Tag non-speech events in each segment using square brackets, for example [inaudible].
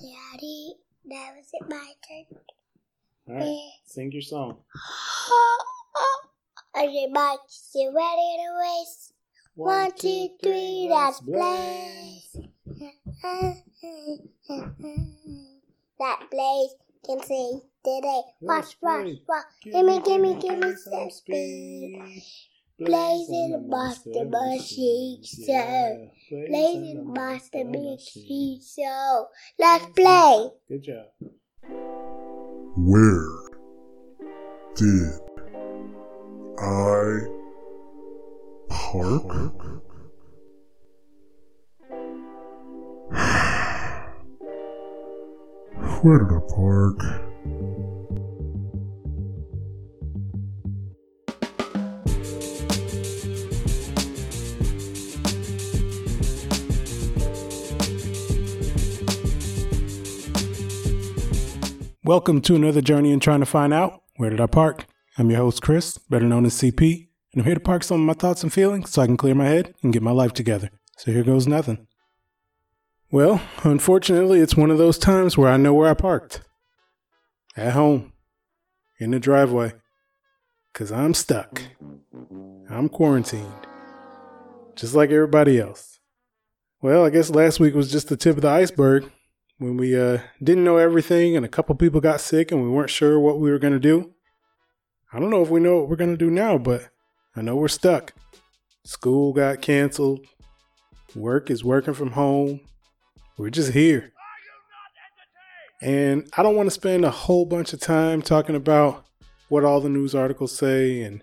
Daddy, now is it my turn? All right, sing your song. [gasps] Everybody, you ready to race? One, two, three, that's blaze. [laughs] that blaze can see today. Watch, watch, watch. Gimme, gimme, gimme some speed. Blazing the monster machine show. Blazing the monster machine show. Let's play. Good job. Where did I park? [sighs] Where did I park? Welcome to another journey in trying to find out where did I park. I'm your host, Chris, better known as CP, and I'm here to park some of my thoughts and feelings so I can clear my head and get my life together. So here goes nothing. Well, unfortunately, it's one of those times where I know where I parked. At home, in the driveway, because I'm stuck. I'm quarantined, just like everybody else. Well, I guess last week was just the tip of the iceberg when we uh, didn't know everything and a couple people got sick and we weren't sure what we were going to do. I don't know if we know what we're going to do now, but I know we're stuck. School got canceled. Work is working from home. We're just here. And I don't want to spend a whole bunch of time talking about what all the news articles say and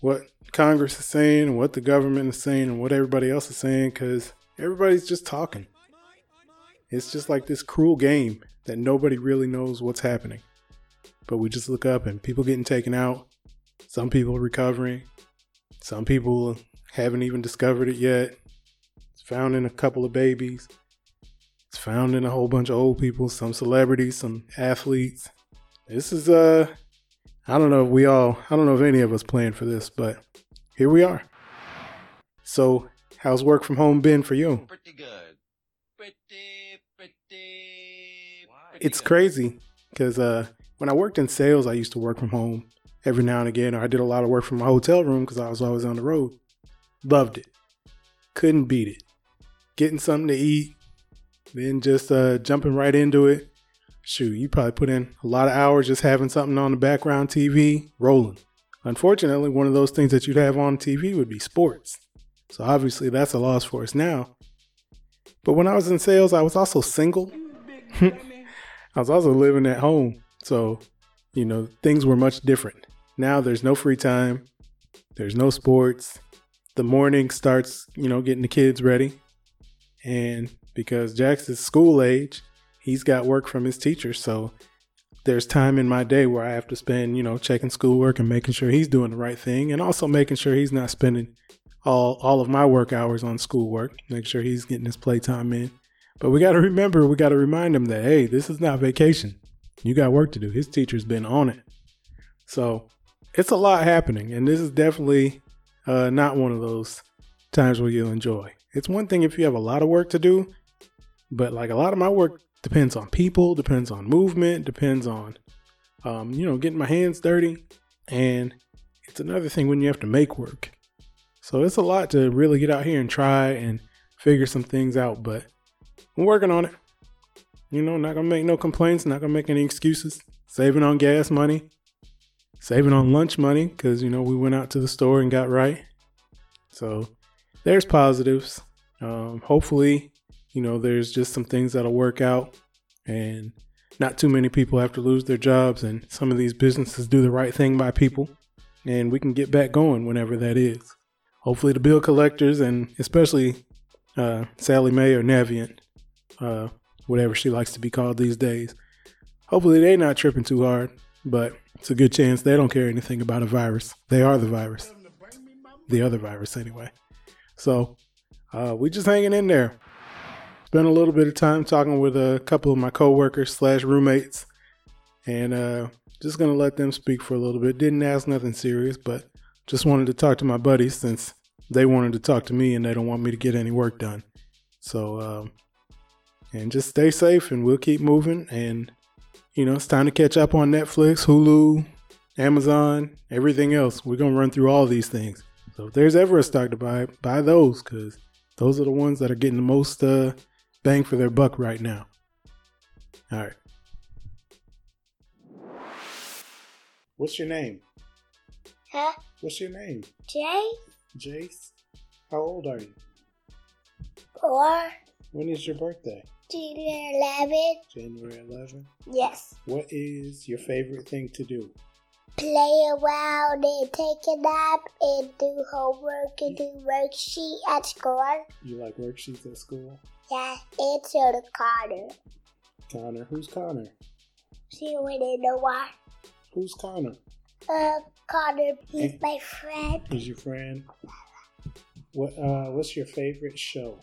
what Congress is saying and what the government is saying and what everybody else is saying because everybody's just talking. It's just like this cruel game that nobody really knows what's happening. But we just look up and people getting taken out. Some people recovering. Some people haven't even discovered it yet. It's found in a couple of babies. It's found in a whole bunch of old people, some celebrities, some athletes. This is uh I don't know if we all I don't know if any of us planned for this, but here we are. So, how's work from home been for you? Pretty good. It's crazy because uh, when I worked in sales, I used to work from home every now and again, or I did a lot of work from my hotel room because I was always on the road. Loved it, couldn't beat it. Getting something to eat, then just uh, jumping right into it. Shoot, you probably put in a lot of hours just having something on the background TV rolling. Unfortunately, one of those things that you'd have on TV would be sports. So obviously, that's a loss for us now. But when I was in sales, I was also single. [laughs] I was also living at home. So, you know, things were much different. Now there's no free time, there's no sports. The morning starts, you know, getting the kids ready. And because Jackson's school age, he's got work from his teacher. So there's time in my day where I have to spend, you know, checking schoolwork and making sure he's doing the right thing and also making sure he's not spending all all of my work hours on schoolwork, make sure he's getting his playtime in. But we got to remember, we got to remind him that hey, this is not vacation. You got work to do. His teacher's been on it. So, it's a lot happening and this is definitely uh, not one of those times where you'll enjoy. It's one thing if you have a lot of work to do, but like a lot of my work depends on people, depends on movement, depends on um, you know, getting my hands dirty and it's another thing when you have to make work. So it's a lot to really get out here and try and figure some things out, but I'm working on it. You know, not gonna make no complaints, not gonna make any excuses. Saving on gas money, saving on lunch money, because you know we went out to the store and got right. So there's positives. Um, hopefully, you know, there's just some things that'll work out, and not too many people have to lose their jobs, and some of these businesses do the right thing by people, and we can get back going whenever that is hopefully the bill collectors and especially uh, Sallie Mae or Navient, uh, whatever she likes to be called these days. Hopefully they're not tripping too hard, but it's a good chance they don't care anything about a virus. They are the virus, the other virus anyway. So uh, we just hanging in there. Spent a little bit of time talking with a couple of my coworkers slash roommates, and uh, just gonna let them speak for a little bit. Didn't ask nothing serious, but just wanted to talk to my buddies since they wanted to talk to me and they don't want me to get any work done. So, um, And just stay safe and we'll keep moving. And, you know, it's time to catch up on Netflix, Hulu, Amazon, everything else. We're going to run through all these things. So if there's ever a stock to buy, buy those because those are the ones that are getting the most uh, bang for their buck right now. All right. What's your name? Huh? What's your name? Jay? Jace? How old are you? Or When is your birthday? Junior 11? January 11. Yes. What is your favorite thing to do? Play around and take a nap and do homework and do worksheet at school. You like worksheets at school? Yeah, answer the Connor. Connor. Who's Connor? She when they know why. Who's Connor? Uh, Connor, he's Eh. my friend. Is your friend? What uh what's your favorite show?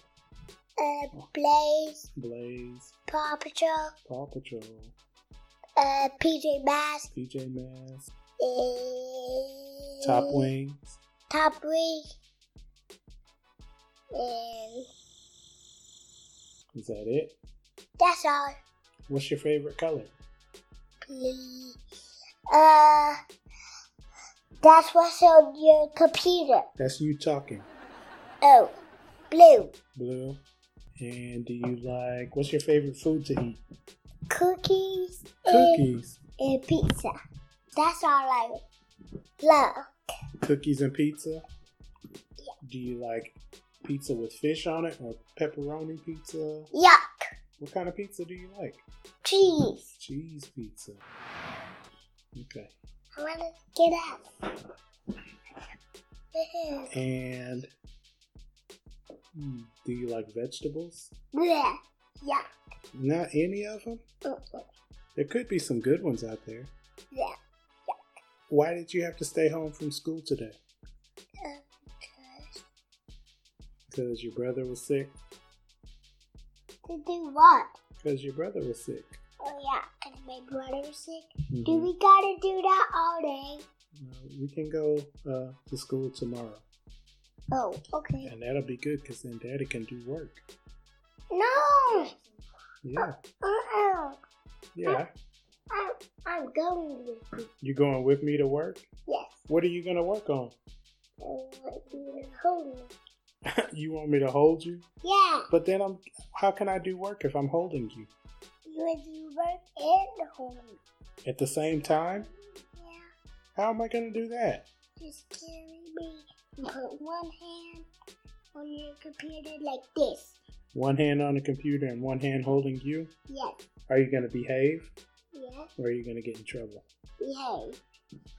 Uh, Blaze, Blaze, Paw Patrol, Paw Patrol, uh, PJ Masks, PJ Masks, and Top Wings. Top Wing, and Is that it? that's all. What's your favorite color? Please. Uh, that's what's on your computer. That's you talking. Oh, blue. Blue. And do you like what's your favorite food to eat? Cookies Cookies. and pizza. That's all I love. Cookies and pizza? Do you like pizza with fish on it or pepperoni pizza? Yuck. What kind of pizza do you like? Cheese. Cheese pizza. Okay. I want to get up. [laughs] And hmm, do you like vegetables? Yeah. Yuck. Not any of them? Mm-mm. There could be some good ones out there. Yeah. yeah. Why did you have to stay home from school today? Uh, Because your brother was sick? to do what? Because your brother was sick. Oh yeah, because my brother was sick. Mhm. Do we gotta do that all day? Uh, we can go uh, to school tomorrow. Oh, okay. And that'll be good because then daddy can do work. No. Yeah. Uh-uh. Yeah. I'm, I'm going with you. You going with me to work? Yes. What are you going to work on? I want you to hold me. [laughs] you want me to hold you? Yeah. But then I'm how can I do work if I'm holding you? You do work and hold me. At the same time? Yeah. How am I going to do that? Just carry me and put one hand on your computer like this. One hand on the computer and one hand holding you? Yes. Are you going to behave Yes. or are you going to get in trouble? Behave.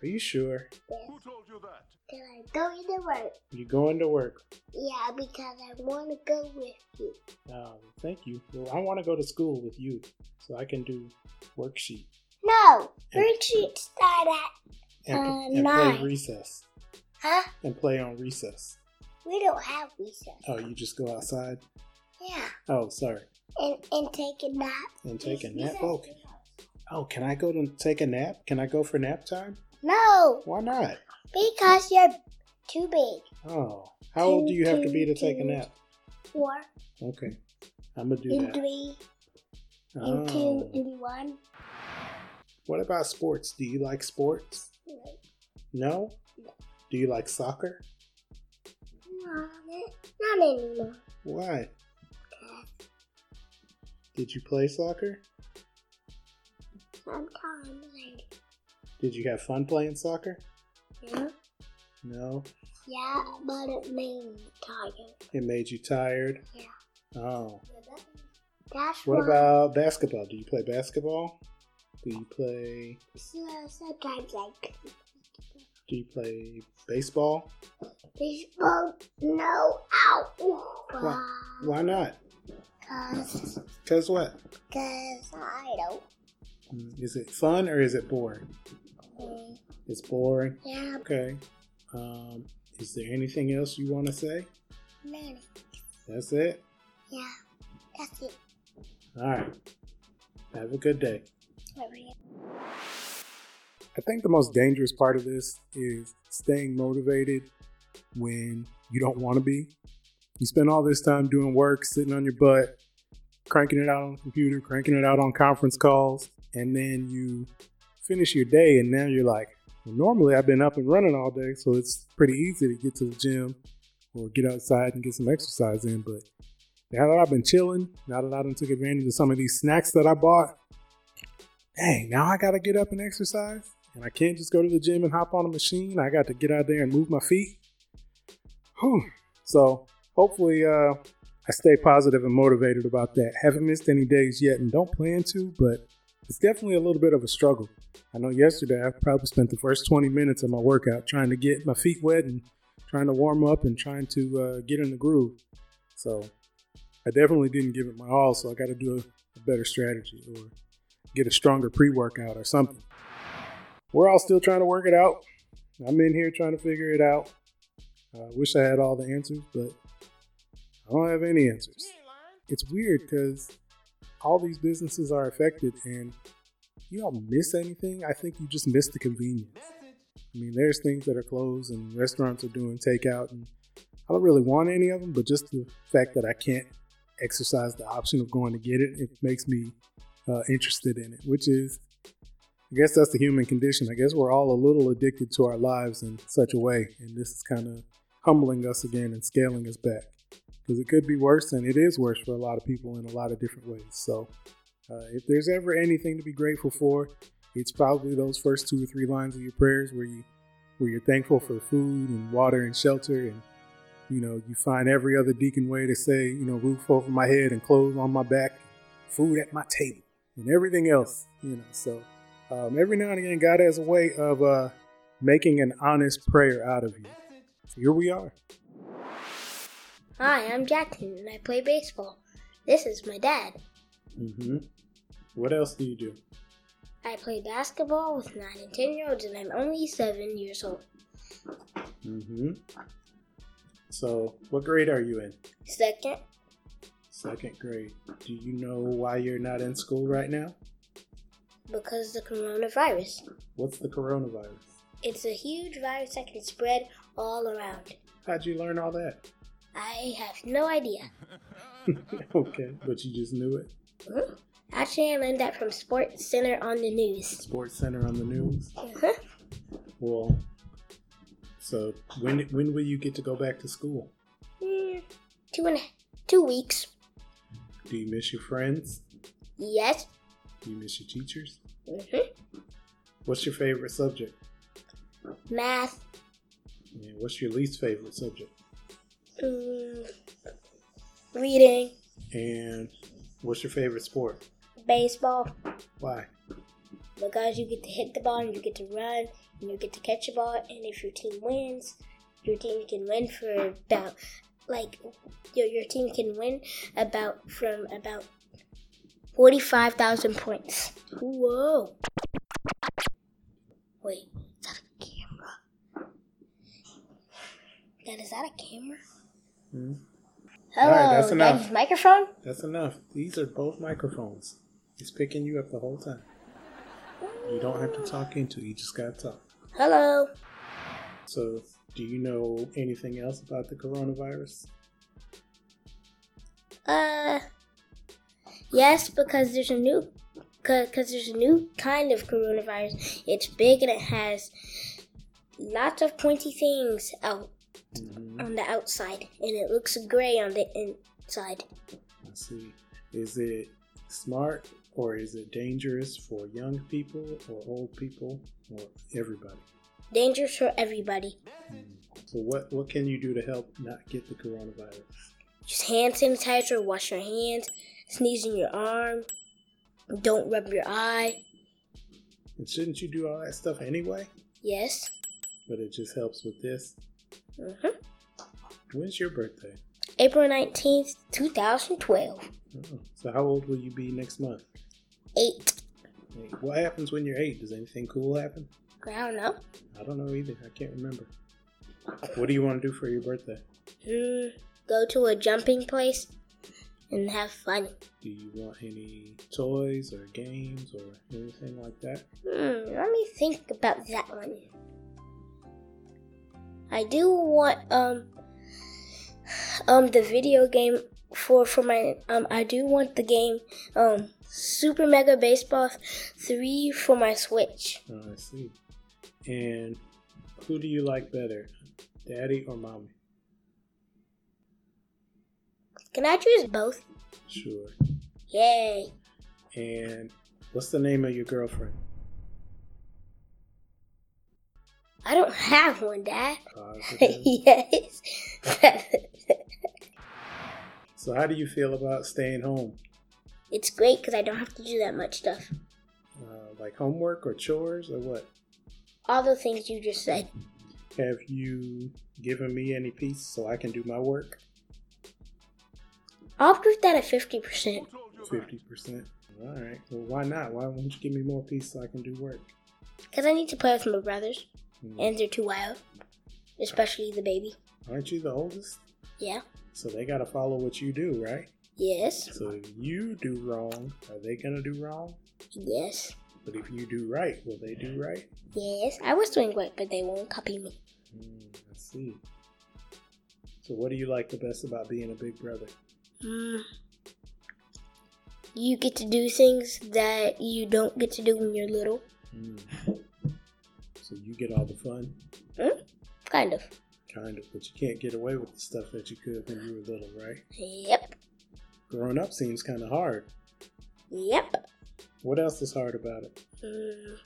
Are you sure? Yes. Who told you that? Till I go to work. You're going to work? Yeah, because I want to go with you. Oh, thank you. Well, I want to go to school with you so I can do worksheet No, And- retreat start at, and, Uh, and play recess huh? and play on recess. We don't have recess. Oh, you just go outside? Yeah, Oh, sorry. and and take a nap. And take a nap? Okay. Oh, oh, can I go to take a nap? Can I go for nap time? No, Why not? because you're too big. Oh, how old do you have to be to take a nap? Four Okay, I'm gonna do and that. three and oh. two Oh. and one. What about sports? Do you like sports? No? Do you like soccer? No, not anymore. Why? Did you play soccer? Sometimes Did you have fun playing soccer? do. No. Yeah, but it made me tired. It made you tired? Yeah. Oh. That's What about basketball? Do you play basketball? Do you play So, sometimes I could. Do you play baseball? Baseball, no, ow. Why, why not? Cause, Cause what? cause I don't. Mm, Is it fun or is it boring? It's boring. Yeah, Okay. Um, is there anything else you want to say? nanny. That's it. Yeah, that's it. All right. Have a good day. I think the most dangerous part of this is staying motivated when you don't want to be. You spend all this time doing work, sitting on your butt, cranking it out on the computer, cranking it out on conference calls, and then you finish your day, and now you're like, well, normally I've been up and running all day, so it's pretty easy to get to the gym or get outside and get some exercise in. But now that I've been chilling, now that I done took advantage of some of these snacks that I bought, dang, now I gotta get up and exercise. And I can't just go to the gym and hop on a machine. I got to get out there and move my feet. Whew. So hopefully uh, I stay positive and motivated about that. Haven't missed any days yet and don't plan to, but it's definitely a little bit of a struggle. I know yesterday I probably spent the first 20 minutes of my workout trying to get my feet wet and trying to warm up and trying to uh, get in the groove. So I definitely didn't give it my all, so I got to do a, a better strategy or get a stronger pre workout or something. We're all still trying to work it out. I'm in here trying to figure it out. I uh, wish I had all the answers, but I don't have any answers. It's weird because all these businesses are affected and you don't miss anything. I think you just miss the convenience. I mean, there's things that are closed and restaurants are doing takeout, and I don't really want any of them, but just the fact that I can't exercise the option of going to get it, it makes me uh, interested in it, which is, I guess that's the human condition. I guess we're all a little addicted to our lives in such a way, and this is kind of humbling us again and scaling us back because it could be worse, and it is worse for a lot of people in a lot of different ways. So, uh, if there's ever anything to be grateful for, it's probably those first two or three lines of your prayers where you where you're thankful for food and water and shelter and you know you find every other deacon way to say you know roof over my head and clothes on my back food at my table and everything else you know so um, every now and again god has a way of uh, making an honest prayer out of you. Here we are. Hi, I'm Jackson and I play baseball. This is my dad. mm-hmm. What else do you do? I play basketball with 9 and 10 year olds and I'm only 7 years old. mm-hmm. So what grade are you in? Second, second grade. Do you know why you're not in school right now because the coronavirus. what's the coronavirus It's a huge virus that can spread all around. how'd you learn all that I have no idea. [laughs] [laughs] okay but you just knew it Mhm. Actually, I learned that from Sports Center on the news. sports center on the news Uh-huh. well so when when will you get to go back to school Mm, two and a, two weeks. do you miss your friends Yes. Do you miss your teachers hmm what's your favorite subject Math. and what's your least favorite subject Mm, reading. and what's your favorite sport Baseball. why Because you get to hit the ball and you get to run and you get to catch the ball. And if your team wins, your team can win for about like your your team can win about from about forty five thousand points. Whoa! Wait, is that a camera? Dad, is that a camera? Hmm. Hello, All right, that's enough. Dad's microphone. that's enough these are both microphones He's picking you up the whole time you don't have to talk into it you just gotta talk Hello. so do you know anything else about the coronavirus Uh, yes, because there's a new, because there's a new kind of coronavirus. It's big and it has lots of pointy things out Mhm. on the outside, and it looks gray on the inside. Let's see. Is it smart or is it dangerous for young people or old people or everybody? Dangerous for everybody. So what what can you do to help not get the coronavirus? Use hand sanitizer. Wash your hands. Sneeze in your arm. Don't rub your eye. And shouldn't you do all that stuff anyway? Yes. But it just helps with this. hmm When's your birthday? April nineteenth, two thousand twelve. Oh, so how old will you be next month? Eight. Hey, What happens when you're eight? Does anything cool happen? I don't know. I don't know either. I can't remember. What do you want to do for your birthday? Hmm. Go to a jumping place and have fun. Do you want any toys or games or anything like that? Hmm, let me think about that one. I do want um um the video game for for my um I do want the game um Super Mega Baseball 3 for my Switch. Oh, I see. And who do you like better, daddy or mommy? Can I choose both? Sure. Yay. And what's the name of your girlfriend? I don't have one, Dad. [laughs] Yes. [laughs] so, how do you feel about staying home? it's great because I don't have to do that much stuff. Uh, like homework or chores or what? All the things you just said. Have you given me any peace so I can do my work? I'll put that at 50%. 50%. All right. Well, why not? Why won't you give me more peace so I can do work? Because I need to play with my brothers. Hmm. And they're too wild. Especially the baby. Aren't you the oldest? Yeah. So they got to follow what you do, right? Yes. So if you do wrong, are they going to do wrong? Yes. But if you do right, will they do right? Yes. I was doing great, but they won't copy me. Hmm, I see. So what do you like the best about being a big brother? Mm. You get to do things that you don't get to do when you're little. Hmm. So you get all the fun? Kind of. Kind of, but you can't get away with the stuff that you could when you were little, right? Yep. Growing up seems kind of hard. Yep. What else is hard about it? Mm.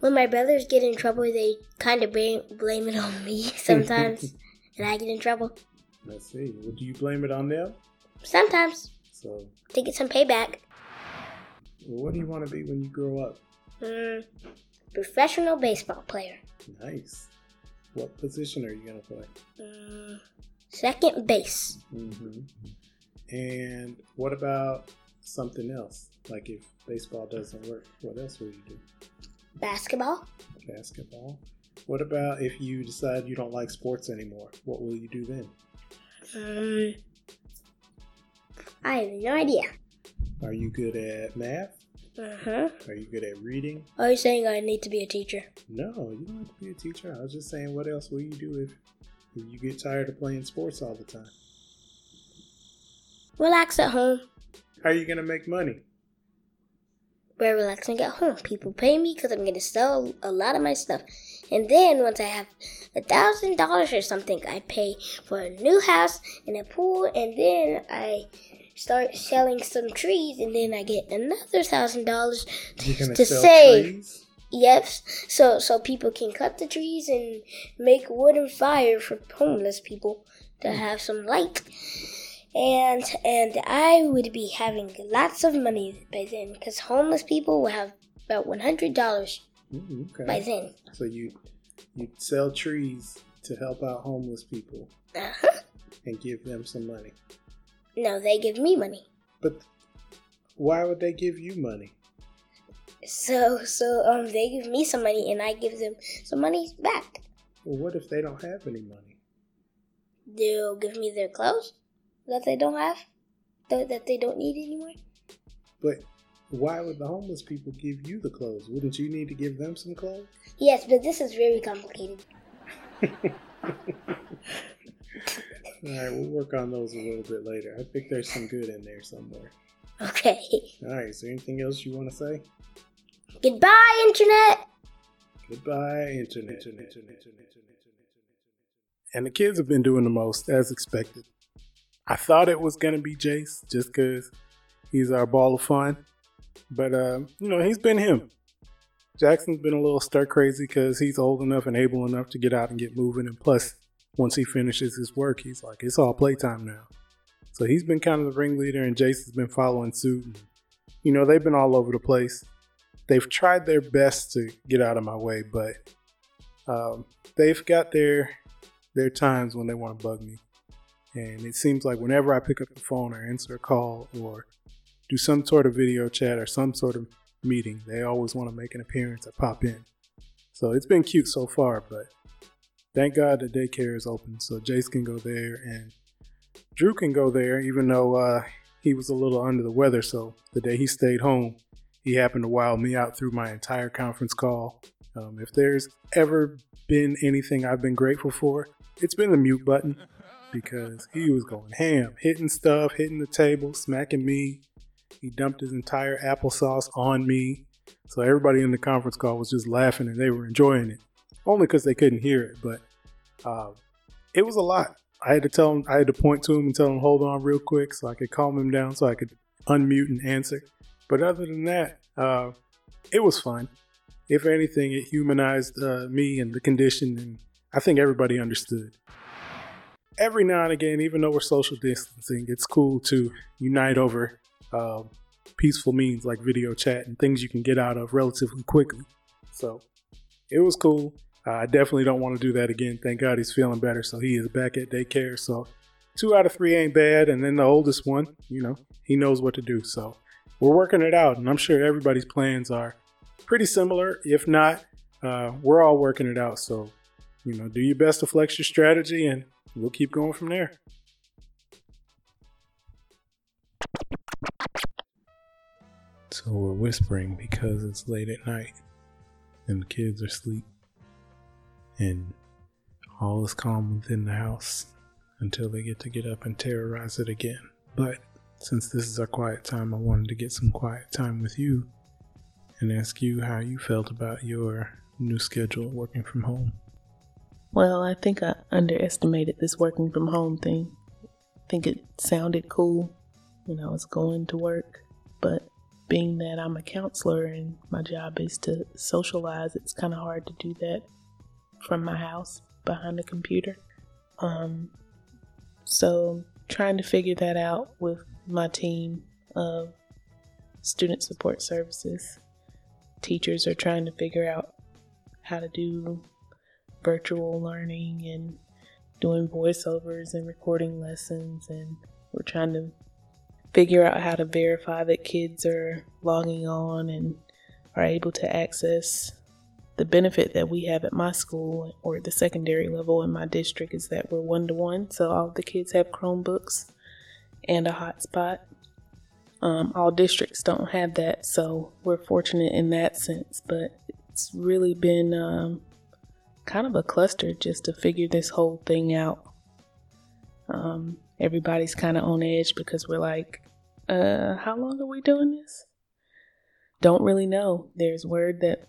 When my brothers get in trouble, they kind of blame, blame it on me [laughs] sometimes. [laughs] and I get in trouble. Let's see. Well, do you blame it on them? Sometimes. So, To get some payback. what do you want to be when you grow up? Mm. Professional baseball player. Nice. What position are you going to play? Mm. Second base. Mm-hmm. And what about something else? Like if baseball doesn't work, what else will you do? Basketball. Basketball. What about if you decide you don't like sports anymore? What will you do then? Mm. I have no idea. Are you good at math? Uh-huh. Are you good at reading? Are you saying I need to be a teacher? No, you don't have to be a teacher. I was just saying, what else will you do if, if you get tired of playing sports all the time? Relax at home. How are you going to make money? We're relaxing at home. People pay me because I'm gonna sell a lot of my stuff. And then once I have a thousand dollars or something, I pay for a new house and a pool, and then I start selling some trees, and then I get another thousand dollars to save. trees? Yes, so so people can cut the trees and make wood and fire for homeless people to have some light. And and I would be having lots of money by then because homeless people will have about one hundred dollars okay. by then. So you you sell trees to help out homeless people Uh-huh. and give them some money. No, they give me money. But why would they give you money? So so um they give me some money and I give them some money back. Well, what if they don't have any money? They'll give me their clothes that they don't have, that that they don't need anymore. But why would the homeless people give you the clothes? Wouldn't you need to give them some clothes? Yes, but this is very complicated. [laughs] All right, we'll work on those a little bit later. I think there's some good in there somewhere. Okay. All right, is there anything else you want to say? Goodbye, Internet! Goodbye, internet. internet, internet, internet, internet. And the kids have been doing the most, as expected. I thought it was gonna be Jace, just because he's our ball of fun. But um, you know, he's been him. Jackson's been a little stir crazy because he's old enough and able enough to get out and get moving. And plus, once he finishes his work, he's like, it's all playtime now. So he's been kind of the ringleader, and has been following suit. And, you know, they've been all over the place they've tried their best to get out of my way, but um, they've got their their times when they want to bug me. And it seems like whenever I pick up the phone or answer a call or do some sort of video chat or some sort of meeting, they always want to make an appearance or pop in. So it's been cute so far, but thank God the daycare is open, so Jace can go there and Drew can go there, even though uh, he was a little under the weather. So the day he stayed home, he happened to wow me out through my entire conference call. Um, if there's ever been anything I've been grateful for, it's been the mute button. because he was going ham, hitting stuff, hitting the table, smacking me. He dumped his entire applesauce on me. So everybody in the conference call was just laughing and they were enjoying it. Only because they couldn't hear it, but uh, it was a lot. I had to tell him, I had to point to him and tell him, hold on real quick so I could calm him down so I could unmute and answer. But other than that, uh, it was fun. If anything, it humanized uh, me and the condition, and I think everybody understood. Every now and again, even though we're social distancing, it's cool to unite over uh, peaceful means like video chat and things you can get out of relatively quickly. So it was cool. Uh, I definitely don't want to do that again. Thank God he's feeling better, so he is back at daycare. So two out of three ain't bad, and then the oldest one, you know, he knows what to do. So we're working it out, and I'm sure everybody's plans are pretty similar. If not, uh, we're all working it out. So, you know, do your best to flex your strategy, and we'll keep going from there. So we're whispering because it's late at night and the kids are asleep, and all is calm within the house until they get to get up and terrorize it again. But since this is our quiet time, I wanted to get some quiet time with you and ask you how you felt about your new schedule working from home. Well, I think I underestimated this working from home thing. I think it sounded cool when I was going to work, but being that I'm a counselor and my job is to socialize, it's kind of hard to do that from my house behind the computer. Um, so, trying to figure that out with my team of student support services. Teachers are trying to figure out how to do virtual learning and doing voiceovers and recording lessons, and we're trying to figure out how to verify that kids are logging on and are able to access the benefit that we have at my school or the secondary level in my district is that we're one to one. So all the kids have Chromebooks and a hotspot. Um, all districts don't have that, so we're fortunate in that sense. But it's really been um, kind of a cluster just to figure this whole thing out. Um, everybody's kind of on edge because we're like, uh, how long are we doing this? Don't really know. There's word that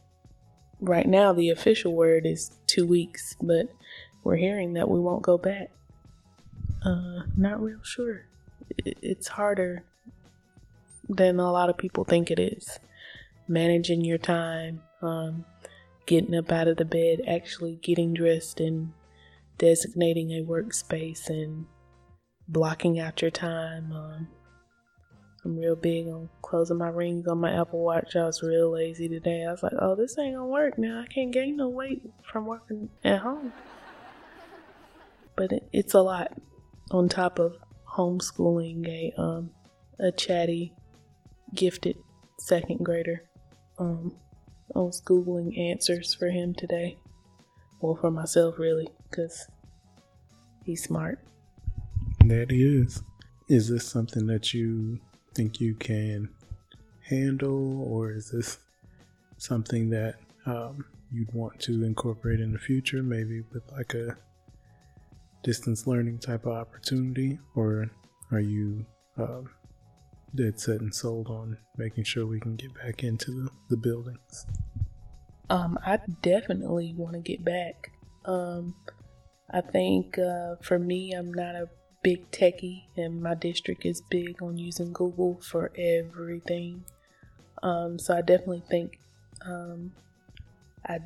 right now the official word is two weeks, but we're hearing that we won't go back. Uh, not real sure. It's harder than a lot of people think it is. Managing your time, um, getting up out of the bed, actually getting dressed, and designating a workspace and blocking out your time. Um, I'm real big on closing my rings on my Apple Watch. I was real lazy today. I was like, oh, this ain't gonna work now. I can't gain no weight from working at home. But it, it's a lot on top of homeschooling a um a chatty, gifted second grader. Um, I was googling answers for him today, well for myself really, because he's smart. That is. is. Is this something that you think you can handle, or is this something that um, you'd want to incorporate in the future, maybe with like a distance learning type of opportunity, or are you um, dead set and sold on making sure we can get back into the, the buildings? Um, I definitely want to get back. Um, I think uh, for me, I'm not a big techie, and my district is big on using Google for everything. Um, so I definitely think um, I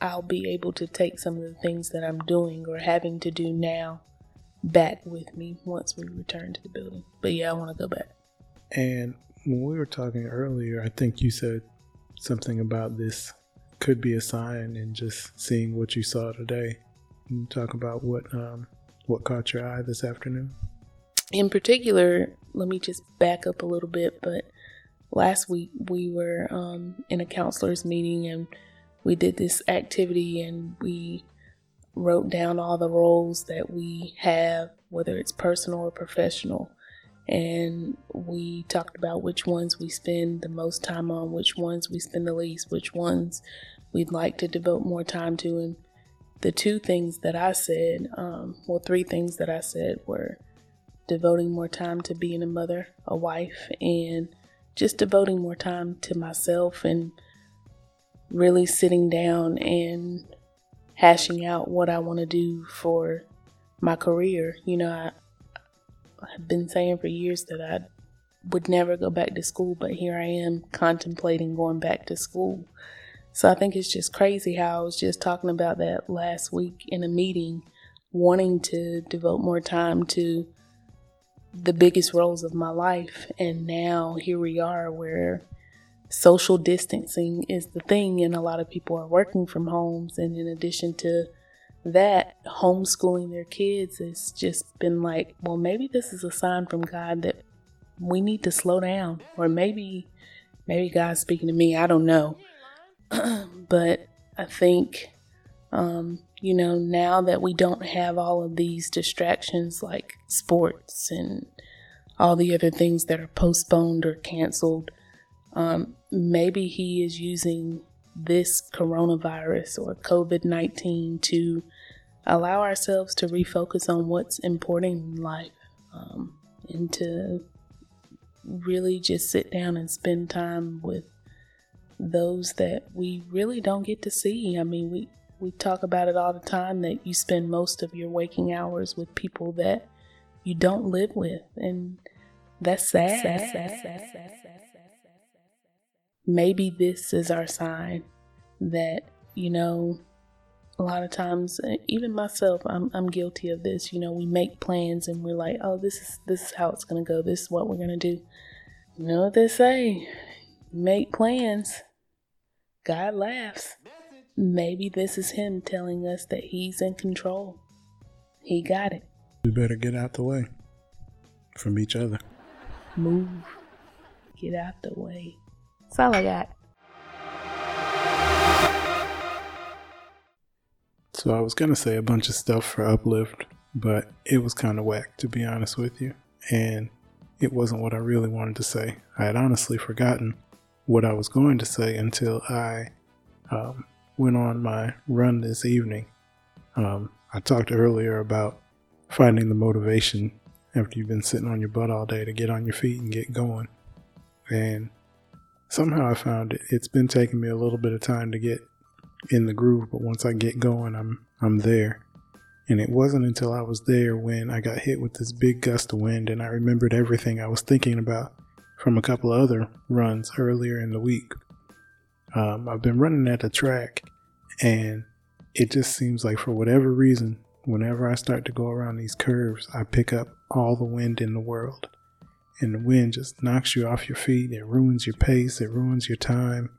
I'll be able to take some of the things that I'm doing or having to do now back with me once we return to the building. But yeah, I want to go back. And when we were talking earlier, I think you said something about this could be a sign and just seeing what you saw today. You talk about what um, what caught your eye this afternoon? In particular, let me just back up a little bit, but last week we were um, in a counselor's meeting and we did this activity and we wrote down all the roles that we have, whether it's personal or professional. And we talked about which ones we spend the most time on, which ones we spend the least, which ones we'd like to devote more time to. And the two things that I said, um, well, three things that I said were devoting more time to being a mother, a wife, and just devoting more time to myself and really sitting down and hashing out what I want to do for my career. You know, I, I've been saying for years that I would never go back to school, but here I am contemplating going back to school. So I think it's just crazy how I was just talking about that last week in a meeting, wanting to devote more time to the biggest roles of my life. And now here we are where social distancing is the thing, and a lot of people are working from homes. And in addition to that, homeschooling their kids has just been like, well, maybe this is a sign from God that we need to slow down, or maybe, maybe God's speaking to me. I don't know, [clears throat] but I think, um, you know, now that we don't have all of these distractions like sports and all the other things that are postponed or canceled, um, maybe He is using this coronavirus or COVID 19 to allow ourselves to refocus on what's important in life um, and to really just sit down and spend time with those that we really don't get to see. I mean, we, we talk about it all the time that you spend most of your waking hours with people that you don't live with. And that's sad. sad, sad, sad Maybe this is our sign that, you know, a lot of times, uh, even myself, I'm, I'm guilty of this. You know, we make plans and we're like, oh, this is this is how it's gonna go. This is what we're gonna do. You know what they say? Make plans. God laughs. Maybe this is Him telling us that He's in control. He got it. We better get out the way from each other. Move. Get out the way. That's all I got. So I was gonna say a bunch of stuff for Uplift, but it was kind of whack to be honest with you, and it wasn't what I really wanted to say. I had honestly forgotten what I was going to say until I um, went on my run this evening. Um, I talked earlier about finding the motivation after you've been sitting on your butt all day to get on your feet and get going, and somehow I found it. It's been taking me a little bit of time to get in the groove, but once I get going, I'm I'm there. And it wasn't until I was there when I got hit with this big gust of wind and I remembered everything I was thinking about from a couple of other runs earlier in the week. Um, I've been running at the track and it just seems like for whatever reason, whenever I start to go around these curves, I pick up all the wind in the world. And the wind just knocks you off your feet. It ruins your pace. It ruins your time.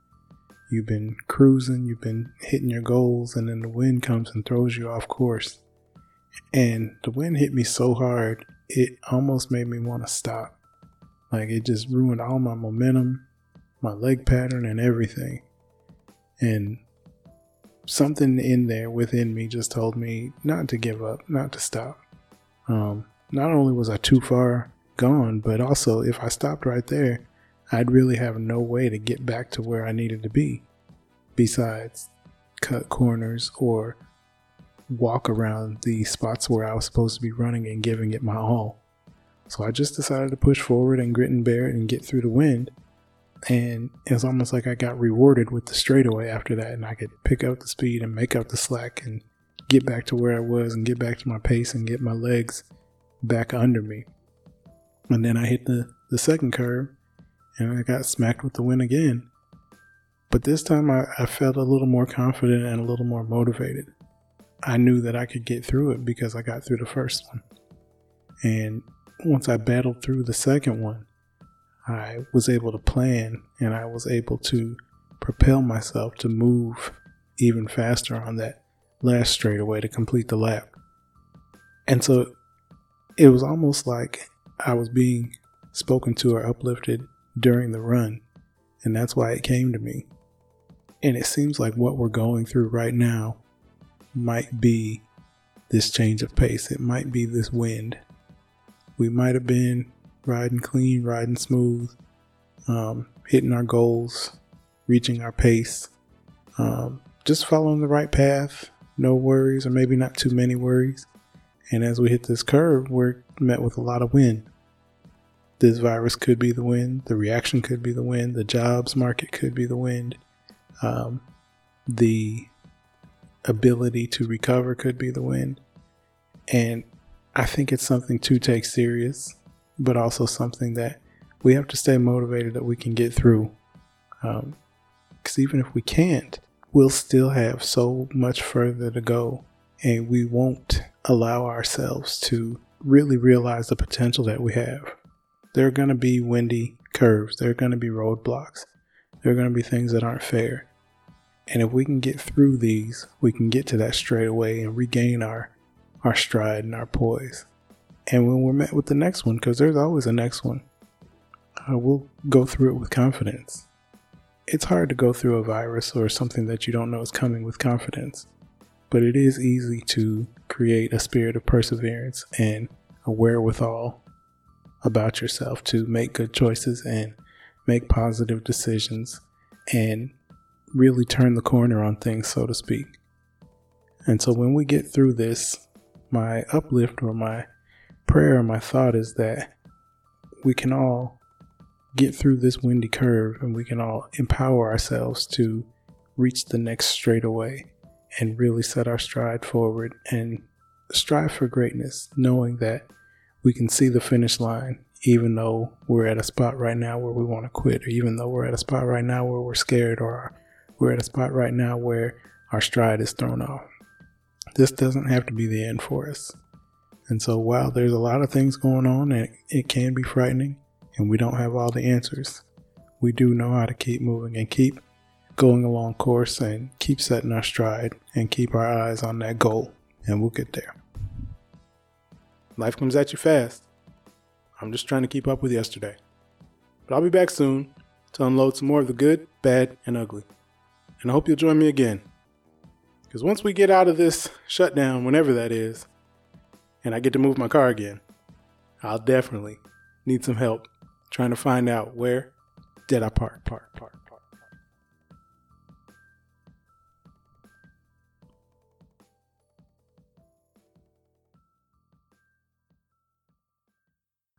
You've been cruising, you've been hitting your goals, and then the wind comes and throws you off course. And the wind hit me so hard, it almost made me want to stop. Like it just ruined all my momentum, my leg pattern, and everything. And something in there within me just told me not to give up, not to stop. Um, not only was I too far gone, but also if I stopped right there, I'd really have no way to get back to where I needed to be besides cut corners or walk around the spots where I was supposed to be running and giving it my all. So I just decided to push forward and grit and bear it and get through the wind. And it was almost like I got rewarded with the straightaway after that, and I could pick up the speed and make up the slack and get back to where I was and get back to my pace and get my legs back under me. And then I hit the, the second curve and I got smacked with the wind again. But this time I, I felt a little more confident and a little more motivated. I knew that I could get through it because I got through the first one. And once I battled through the second one, I was able to plan and I was able to propel myself to move even faster on that last straightaway to complete the lap. And so it was almost like I was being spoken to or uplifted during the run, and that's why it came to me. And it seems like what we're going through right now might be this change of pace. It might be this wind. We might have been riding clean, riding smooth, um, hitting our goals, reaching our pace, um, just following the right path, no worries, or maybe not too many worries. And as we hit this curve, we're met with a lot of wind. This virus could be the wind, the reaction could be the wind, the jobs market could be the wind, um, the ability to recover could be the wind. And I think it's something to take serious, but also something that we have to stay motivated that we can get through. Because um, even if we can't, we'll still have so much further to go, and we won't allow ourselves to really realize the potential that we have. There are going to be windy curves, there are going to be roadblocks, there are going to be things that aren't fair. And if we can get through these, we can get to that straightaway and regain our, our stride and our poise. And when we're met with the next one, because there's always a next one, uh, we'll go through it with confidence. It's hard to go through a virus or something that you don't know is coming with confidence, but it is easy to create a spirit of perseverance and a wherewithal about yourself to make good choices and make positive decisions and really turn the corner on things, so to speak. And so when we get through this, my uplift or my prayer or my thought is that we can all get through this windy curve and we can all empower ourselves to reach the next straightaway and really set our stride forward and strive for greatness, knowing that we can see the finish line, even though we're at a spot right now where we want to quit, or even though we're at a spot right now where we're scared, or we're at a spot right now where our stride is thrown off. This doesn't have to be the end for us. And so, while there's a lot of things going on and it can be frightening, and we don't have all the answers, we do know how to keep moving and keep going along course and keep setting our stride and keep our eyes on that goal, and we'll get there. Life comes at you fast. I'm just trying to keep up with yesterday. But I'll be back soon to unload some more of the good, bad, and ugly. And I hope you'll join me again. Because once we get out of this shutdown, whenever that is, and I get to move my car again, I'll definitely need some help trying to find out where did I park, park, park.